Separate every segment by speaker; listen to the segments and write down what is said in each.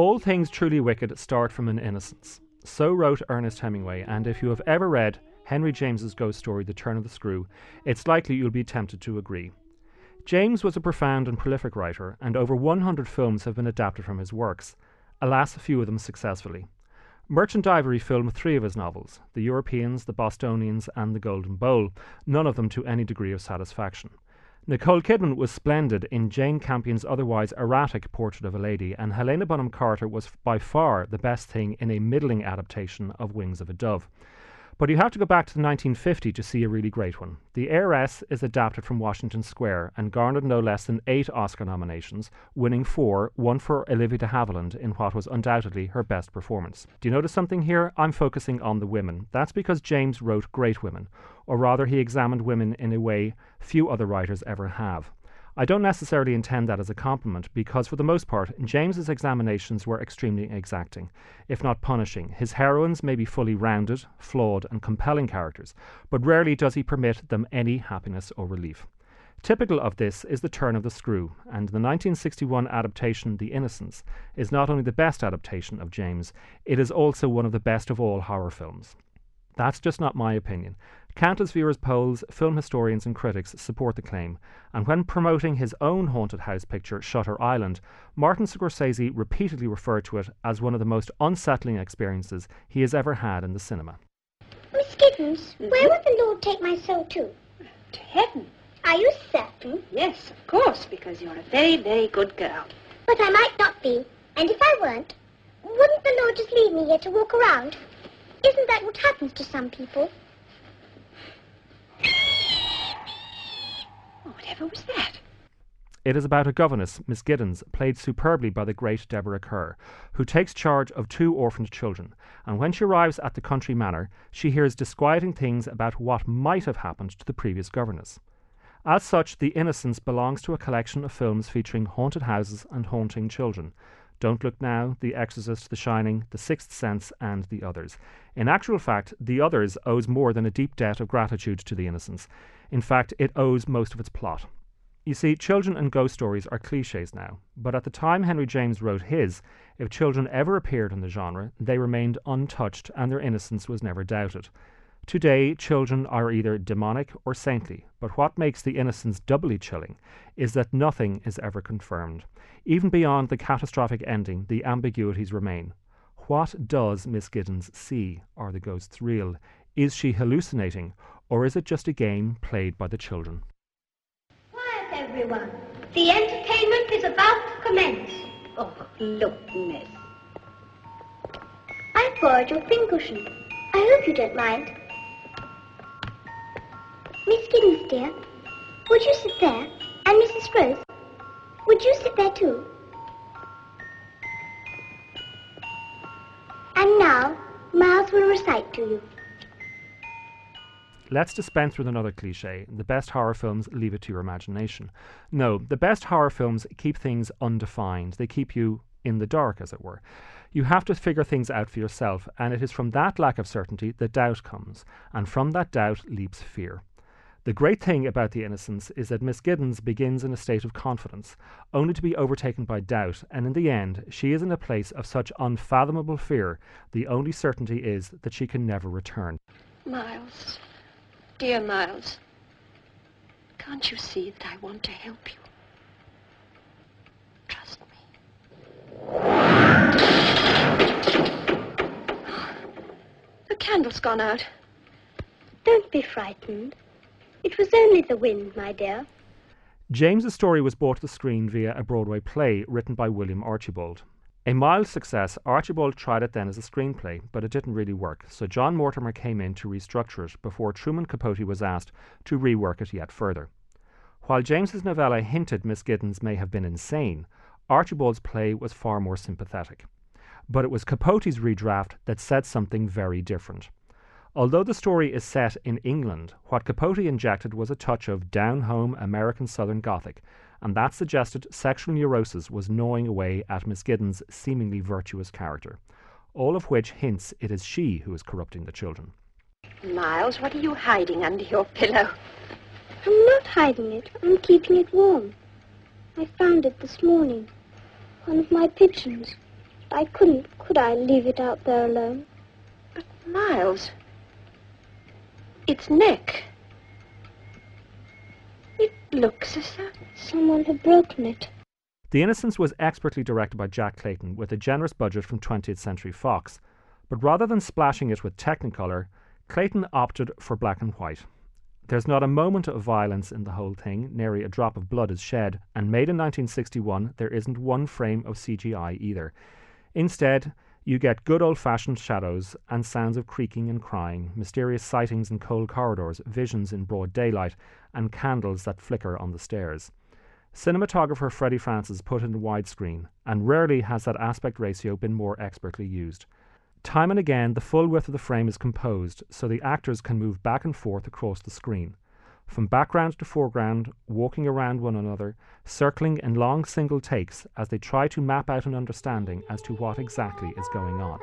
Speaker 1: All things truly wicked start from an innocence. So wrote Ernest Hemingway, and if you have ever read Henry James's ghost story, The Turn of the Screw, it's likely you'll be tempted to agree. James was a profound and prolific writer, and over 100 films have been adapted from his works, alas, a few of them successfully. Merchant Ivory filmed three of his novels The Europeans, The Bostonians, and The Golden Bowl, none of them to any degree of satisfaction. Nicole Kidman was splendid in Jane Campion's otherwise erratic Portrait of a Lady, and Helena Bonham Carter was by far the best thing in a middling adaptation of Wings of a Dove. But you have to go back to the 1950 to see a really great one. The Heiress is adapted from Washington Square and garnered no less than eight Oscar nominations, winning four, one for Olivia de Havilland in what was undoubtedly her best performance. Do you notice something here? I'm focusing on the women. That's because James wrote great women, or rather, he examined women in a way few other writers ever have. I don't necessarily intend that as a compliment because, for the most part, James's examinations were extremely exacting, if not punishing. His heroines may be fully rounded, flawed, and compelling characters, but rarely does he permit them any happiness or relief. Typical of this is The Turn of the Screw, and the 1961 adaptation The Innocents is not only the best adaptation of James, it is also one of the best of all horror films. That's just not my opinion. Countless viewers' polls, film historians, and critics support the claim, and when promoting his own haunted house picture, Shutter Island, Martin Scorsese repeatedly referred to it as one of the most unsettling experiences he has ever had in the cinema.
Speaker 2: Miss Giddens, mm-hmm. where would the Lord take my soul to?
Speaker 3: To heaven.
Speaker 2: Are you certain?
Speaker 3: Yes, of course, because you're a very, very good girl.
Speaker 2: But I might not be, and if I weren't, wouldn't the Lord just leave me here to walk around? Isn't that what happens to some people?
Speaker 3: Oh, whatever was that?
Speaker 1: It is about a governess, Miss Giddens, played superbly by the great Deborah Kerr, who takes charge of two orphaned children, and when she arrives at the country manor, she hears disquieting things about what might have happened to the previous governess. As such, The Innocents belongs to a collection of films featuring haunted houses and haunting children, don't Look Now, The Exorcist, The Shining, The Sixth Sense, and the others. In actual fact, The Others owes more than a deep debt of gratitude to The Innocents. In fact, it owes most of its plot. You see, children and ghost stories are cliches now, but at the time Henry James wrote his, if children ever appeared in the genre, they remained untouched and their innocence was never doubted. Today, children are either demonic or saintly, but what makes the Innocents doubly chilling is that nothing is ever confirmed. Even beyond the catastrophic ending, the ambiguities remain. What does Miss Giddens see? Are the ghosts real? Is she hallucinating? Or is it just a game played by the children?
Speaker 2: Quiet, everyone. The entertainment is about to commence.
Speaker 3: Oh, look, Miss.
Speaker 2: I've borrowed your pincushion. I hope you don't mind. Miss Giddens, dear, would you sit there? And Mrs. Grose, would you sit there too? And now, Miles will recite to you.
Speaker 1: Let's dispense with another cliche. The best horror films leave it to your imagination. No, the best horror films keep things undefined. They keep you in the dark, as it were. You have to figure things out for yourself, and it is from that lack of certainty that doubt comes, and from that doubt leaps fear. The great thing about The Innocents is that Miss Giddens begins in a state of confidence, only to be overtaken by doubt, and in the end, she is in a place of such unfathomable fear, the only certainty is that she can never return.
Speaker 3: Miles, dear Miles, can't you see that I want to help you? Trust me. The candle's gone out.
Speaker 2: Don't be frightened. It was only the wind, my dear.
Speaker 1: James's story was brought to the screen via a Broadway play written by William Archibald. A mild success, Archibald tried it then as a screenplay, but it didn't really work, so John Mortimer came in to restructure it before Truman Capote was asked to rework it yet further. While James's novella hinted Miss Giddens may have been insane, Archibald's play was far more sympathetic. But it was Capote's redraft that said something very different. Although the story is set in England, what Capote injected was a touch of down home American Southern Gothic, and that suggested sexual neurosis was gnawing away at Miss Giddens' seemingly virtuous character. All of which hints it is she who is corrupting the children.
Speaker 3: Miles, what are you hiding under your pillow?
Speaker 2: I'm not hiding it. I'm keeping it warm. I found it this morning. One of my pigeons. I couldn't, could I, leave it out there alone?
Speaker 3: But, Miles, its neck. It looks as though
Speaker 2: someone had broken it.
Speaker 1: The Innocents was expertly directed by Jack Clayton with a generous budget from 20th Century Fox, but rather than splashing it with Technicolor, Clayton opted for black and white. There's not a moment of violence in the whole thing, nary a drop of blood is shed, and made in 1961, there isn't one frame of CGI either. Instead, you get good old fashioned shadows and sounds of creaking and crying, mysterious sightings in cold corridors, visions in broad daylight, and candles that flicker on the stairs. Cinematographer Freddie Francis put in widescreen, and rarely has that aspect ratio been more expertly used. Time and again, the full width of the frame is composed so the actors can move back and forth across the screen. From background to foreground, walking around one another, circling in long single takes as they try to map out an understanding as to what exactly is going on.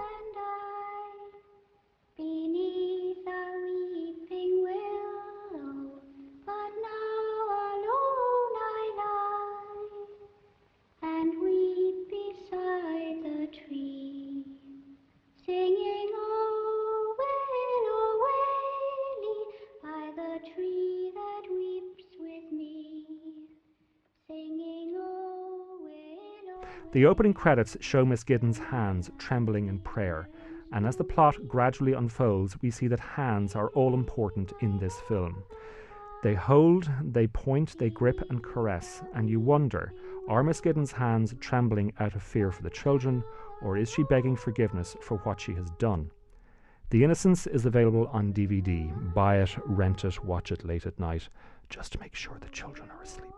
Speaker 1: The opening credits show Miss Giddens' hands trembling in prayer, and as the plot gradually unfolds, we see that hands are all important in this film. They hold, they point, they grip and caress, and you wonder are Miss Giddens' hands trembling out of fear for the children, or is she begging forgiveness for what she has done? The Innocents is available on DVD. Buy it, rent it, watch it late at night. Just to make sure the children are asleep.